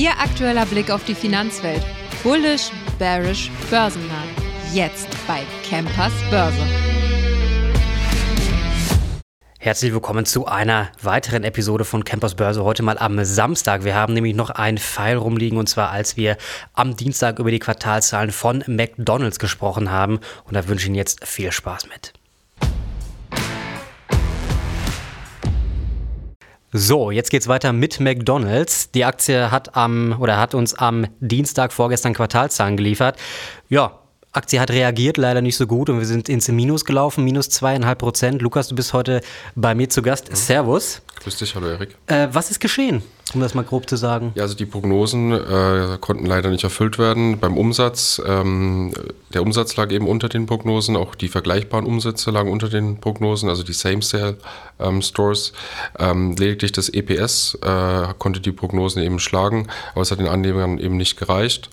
Ihr aktueller Blick auf die Finanzwelt. Bullish, bearish, börsennah. Jetzt bei Campers Börse. Herzlich willkommen zu einer weiteren Episode von Campers Börse. Heute mal am Samstag. Wir haben nämlich noch einen Pfeil rumliegen und zwar als wir am Dienstag über die Quartalzahlen von McDonald's gesprochen haben. Und da wünsche ich Ihnen jetzt viel Spaß mit. So, jetzt geht's weiter mit McDonald's. Die Aktie hat am oder hat uns am Dienstag vorgestern Quartalzahlen geliefert. Ja, Aktie hat reagiert, leider nicht so gut und wir sind ins Minus gelaufen, minus zweieinhalb Prozent. Lukas, du bist heute bei mir zu Gast. Mhm. Servus. Grüß dich, hallo Erik. Äh, was ist geschehen, um das mal grob zu sagen? Ja, also die Prognosen äh, konnten leider nicht erfüllt werden. Beim Umsatz, ähm, der Umsatz lag eben unter den Prognosen, auch die vergleichbaren Umsätze lagen unter den Prognosen, also die Same-Sale-Stores. Ähm, lediglich das EPS äh, konnte die Prognosen eben schlagen, aber es hat den Annehmern eben nicht gereicht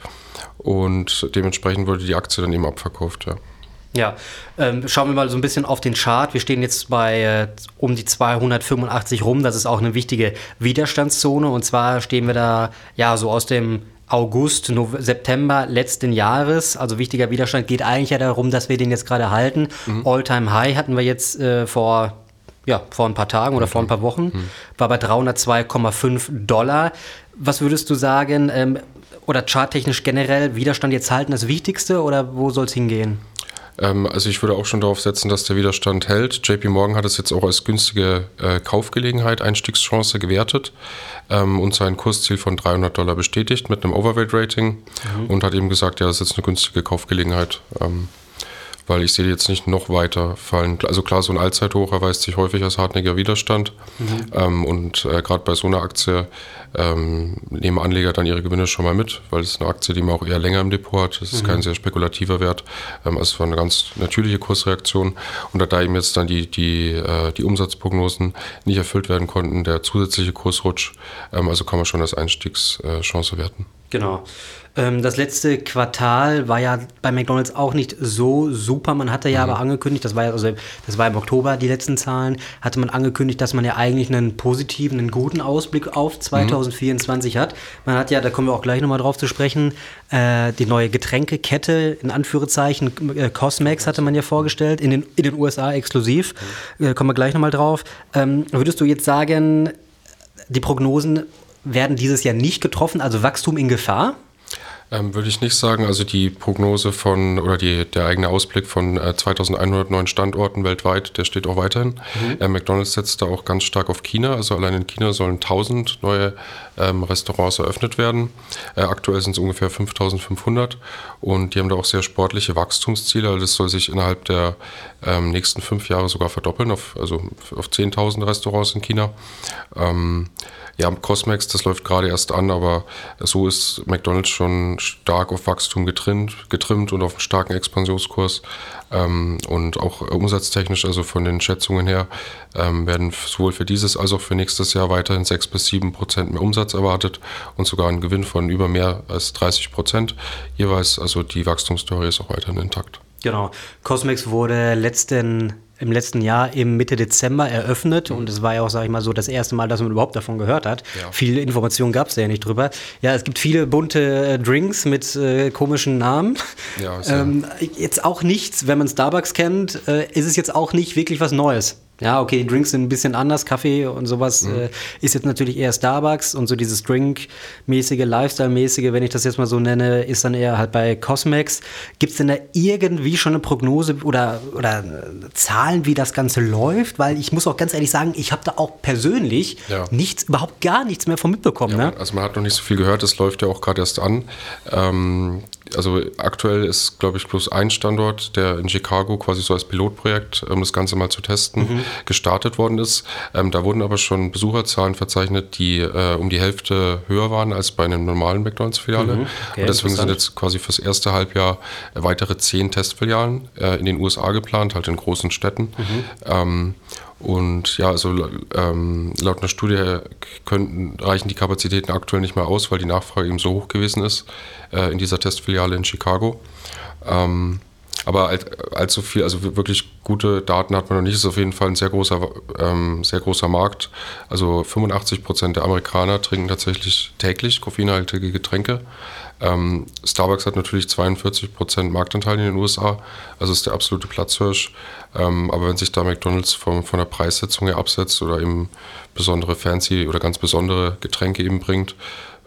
und dementsprechend wurde die Aktie dann eben abverkauft, ja. Ja, ähm, schauen wir mal so ein bisschen auf den Chart. Wir stehen jetzt bei äh, um die 285 rum. Das ist auch eine wichtige Widerstandszone. Und zwar stehen wir da ja so aus dem August, November, September letzten Jahres. Also wichtiger Widerstand geht eigentlich ja darum, dass wir den jetzt gerade halten. Mhm. All-Time High hatten wir jetzt äh, vor ja, vor ein paar Tagen oder okay. vor ein paar Wochen, mhm. war bei 302,5 Dollar. Was würdest du sagen, ähm, oder charttechnisch generell Widerstand jetzt halten das Wichtigste oder wo soll es hingehen? Ähm, also ich würde auch schon darauf setzen, dass der Widerstand hält. JP Morgan hat es jetzt auch als günstige äh, Kaufgelegenheit, Einstiegschance gewertet ähm, und sein Kursziel von 300 Dollar bestätigt mit einem Overweight-Rating mhm. und hat eben gesagt, ja, das ist jetzt eine günstige Kaufgelegenheit. Ähm, weil ich sehe jetzt nicht noch weiter fallen. Also klar, so ein Allzeithoch erweist sich häufig als hartnäckiger Widerstand. Mhm. Ähm, und äh, gerade bei so einer Aktie ähm, nehmen Anleger dann ihre Gewinne schon mal mit, weil es eine Aktie, die man auch eher länger im Depot hat. Das ist mhm. kein sehr spekulativer Wert. Ähm, also es war eine ganz natürliche Kursreaktion. Und da eben jetzt dann die, die, äh, die Umsatzprognosen nicht erfüllt werden konnten, der zusätzliche Kursrutsch, ähm, also kann man schon als Einstiegschance äh, werten. Genau. Ähm, das letzte Quartal war ja bei McDonalds auch nicht so super. Man hatte ja mhm. aber angekündigt, das war ja, also das war im Oktober die letzten Zahlen, hatte man angekündigt, dass man ja eigentlich einen positiven, einen guten Ausblick auf 2024 mhm. hat. Man hat ja, da kommen wir auch gleich nochmal drauf zu sprechen, äh, die neue Getränkekette in Anführungszeichen, äh, Cosmex hatte man ja vorgestellt, in den, in den USA exklusiv. Mhm. Äh, kommen wir gleich nochmal drauf. Ähm, würdest du jetzt sagen, die Prognosen werden dieses Jahr nicht getroffen, also Wachstum in Gefahr? Ähm, würde ich nicht sagen. Also die Prognose von oder die, der eigene Ausblick von äh, 2100 neuen Standorten weltweit, der steht auch weiterhin. Mhm. Äh, McDonald's setzt da auch ganz stark auf China. Also allein in China sollen 1000 neue ähm, Restaurants eröffnet werden. Äh, aktuell sind es ungefähr 5500 und die haben da auch sehr sportliche Wachstumsziele. Also das soll sich innerhalb der ähm, nächsten fünf Jahre sogar verdoppeln, auf, also auf 10.000 Restaurants in China. Ähm, ja, Cosmex, das läuft gerade erst an, aber so ist McDonald's schon stark auf Wachstum getrimmt, getrimmt und auf einen starken Expansionskurs. Ähm, und auch umsatztechnisch, also von den Schätzungen her, ähm, werden sowohl für dieses als auch für nächstes Jahr weiterhin 6 bis 7 Prozent mehr Umsatz erwartet und sogar ein Gewinn von über mehr als 30 Prozent jeweils. Also die Wachstumsstory ist auch weiterhin intakt. Genau. Cosmex wurde letzten im letzten Jahr im Mitte Dezember eröffnet und es war ja auch, sage ich mal, so das erste Mal, dass man überhaupt davon gehört hat. Ja. Viele Informationen gab es ja nicht drüber. Ja, es gibt viele bunte äh, Drinks mit äh, komischen Namen. Ja, ähm, jetzt auch nichts, wenn man Starbucks kennt, äh, ist es jetzt auch nicht wirklich was Neues. Ja, okay, die Drinks sind ein bisschen anders. Kaffee und sowas mhm. äh, ist jetzt natürlich eher Starbucks und so dieses Drink-mäßige, Lifestyle-mäßige, wenn ich das jetzt mal so nenne, ist dann eher halt bei Cosmex. Gibt es denn da irgendwie schon eine Prognose oder, oder Zahlen, wie das Ganze läuft? Weil ich muss auch ganz ehrlich sagen, ich habe da auch persönlich ja. nichts, überhaupt gar nichts mehr von mitbekommen. Ja, ne? Also man hat noch nicht so viel gehört, es läuft ja auch gerade erst an. Ähm, also aktuell ist, glaube ich, bloß ein Standort, der in Chicago quasi so als Pilotprojekt, um das Ganze mal zu testen, mhm. gestartet worden ist. Ähm, da wurden aber schon Besucherzahlen verzeichnet, die äh, um die Hälfte höher waren als bei einem normalen McDonalds-Filiale. Mhm. Okay, Und deswegen sind jetzt quasi fürs erste Halbjahr weitere zehn Testfilialen äh, in den USA geplant, halt in großen Städten. Mhm. Ähm, und ja, also ähm, laut einer Studie könnten, reichen die Kapazitäten aktuell nicht mehr aus, weil die Nachfrage eben so hoch gewesen ist äh, in dieser Testfiliale in Chicago. Ähm, Aber all, allzu viel, also wirklich gute Daten hat man noch nicht. Es ist auf jeden Fall ein sehr großer, ähm, sehr großer Markt. Also 85 Prozent der Amerikaner trinken tatsächlich täglich koffeinhaltige Getränke. Ähm, Starbucks hat natürlich 42 Prozent Marktanteil in den USA, also ist der absolute Platzhirsch. Ähm, aber wenn sich da McDonalds von, von der Preissetzung her absetzt oder eben besondere fancy oder ganz besondere Getränke eben bringt,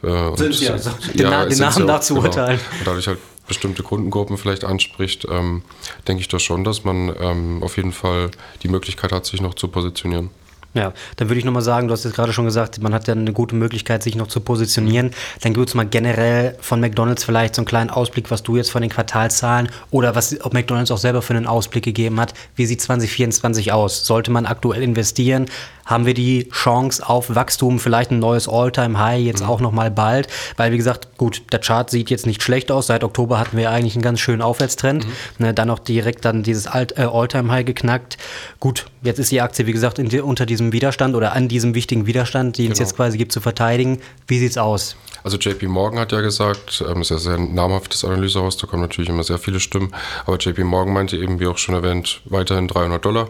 äh, sind sie also, den, ja, den Namen nach zu urteilen. Genau. Und dadurch halt bestimmte Kundengruppen vielleicht anspricht, ähm, denke ich doch schon, dass man ähm, auf jeden Fall die Möglichkeit hat, sich noch zu positionieren. Ja, dann würde ich nochmal sagen, du hast jetzt gerade schon gesagt, man hat ja eine gute Möglichkeit, sich noch zu positionieren. Dann gibt es mal generell von McDonalds vielleicht so einen kleinen Ausblick, was du jetzt von den Quartalzahlen oder was ob McDonalds auch selber für einen Ausblick gegeben hat. Wie sieht 2024 aus? Sollte man aktuell investieren? Haben wir die Chance auf Wachstum, vielleicht ein neues All-Time-High jetzt mhm. auch noch mal bald, weil wie gesagt, gut, der Chart sieht jetzt nicht schlecht aus. Seit Oktober hatten wir eigentlich einen ganz schönen Aufwärtstrend. Mhm. Ne, dann noch direkt dann dieses äh, All-Time-High geknackt. Gut, jetzt ist die Aktie wie gesagt die, unter diesem Widerstand oder an diesem wichtigen Widerstand, den genau. es jetzt quasi gibt, zu verteidigen. Wie sieht's aus? Also JP Morgan hat ja gesagt, ähm, ist ja sehr namhaftes Analysehaus, da kommen natürlich immer sehr viele Stimmen, aber JP Morgan meinte eben, wie auch schon erwähnt, weiterhin 300 Dollar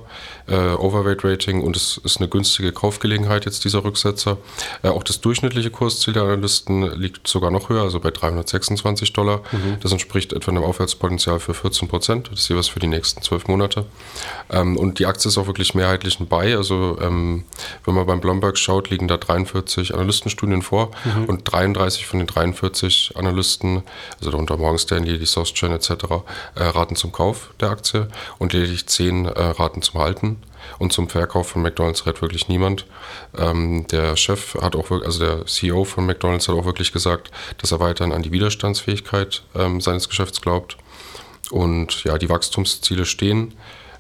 äh, Overweight Rating und es ist eine günstige Kaufgelegenheit jetzt dieser Rücksetzer. Äh, auch das durchschnittliche Kursziel der Analysten liegt sogar noch höher, also bei 326 Dollar. Mhm. Das entspricht etwa einem Aufwärtspotenzial für 14 Prozent, das ist jeweils für die nächsten zwölf Monate. Ähm, und die Aktie ist auch wirklich mehrheitlich ein Buy, also ähm, wenn man beim Bloomberg schaut, liegen da 43 Analystenstudien vor mhm. und 33 34 von den 43 Analysten, also darunter Morgan Stanley, die SocGen etc., äh, raten zum Kauf der Aktie und lediglich 10 äh, raten zum Halten. Und zum Verkauf von McDonalds rät wirklich niemand. Ähm, der Chef hat auch wirklich, also der CEO von McDonalds hat auch wirklich gesagt, dass er weiterhin an die Widerstandsfähigkeit ähm, seines Geschäfts glaubt. Und ja, die Wachstumsziele stehen.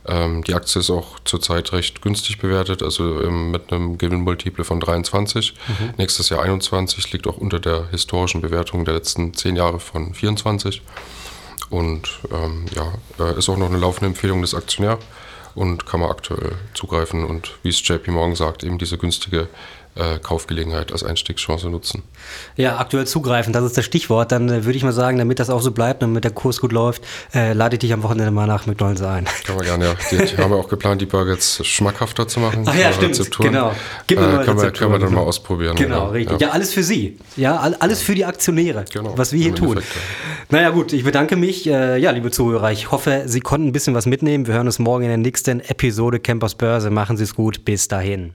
Ähm, die Aktie ist auch zurzeit recht günstig bewertet, also ähm, mit einem Gewinnmultiple von 23. Mhm. Nächstes Jahr 21 liegt auch unter der historischen Bewertung der letzten zehn Jahre von 24. Und ähm, ja, äh, ist auch noch eine laufende Empfehlung des Aktionärs und kann man aktuell zugreifen und wie es JP Morgan sagt, eben diese günstige Kaufgelegenheit als Einstiegschance nutzen. Ja, aktuell zugreifen, das ist das Stichwort. Dann äh, würde ich mal sagen, damit das auch so bleibt und damit der Kurs gut läuft, äh, lade ich dich am Wochenende mal nach McDonalds ein. Kann man gerne, ja. Die, haben wir auch geplant, die Burger jetzt schmackhafter zu machen. Ach ja, stimmt, Rezepturen. genau. Gib mir äh, mal können, wir, können wir dann mal ausprobieren. Genau, genau. richtig. Ja. ja. alles für Sie. Ja, alles für die Aktionäre, genau, was wir hier tun. Effekt, ja. Naja gut, ich bedanke mich. Äh, ja, liebe Zuhörer, ich hoffe, Sie konnten ein bisschen was mitnehmen. Wir hören uns morgen in der nächsten Episode Campers Börse. Machen Sie es gut. Bis dahin.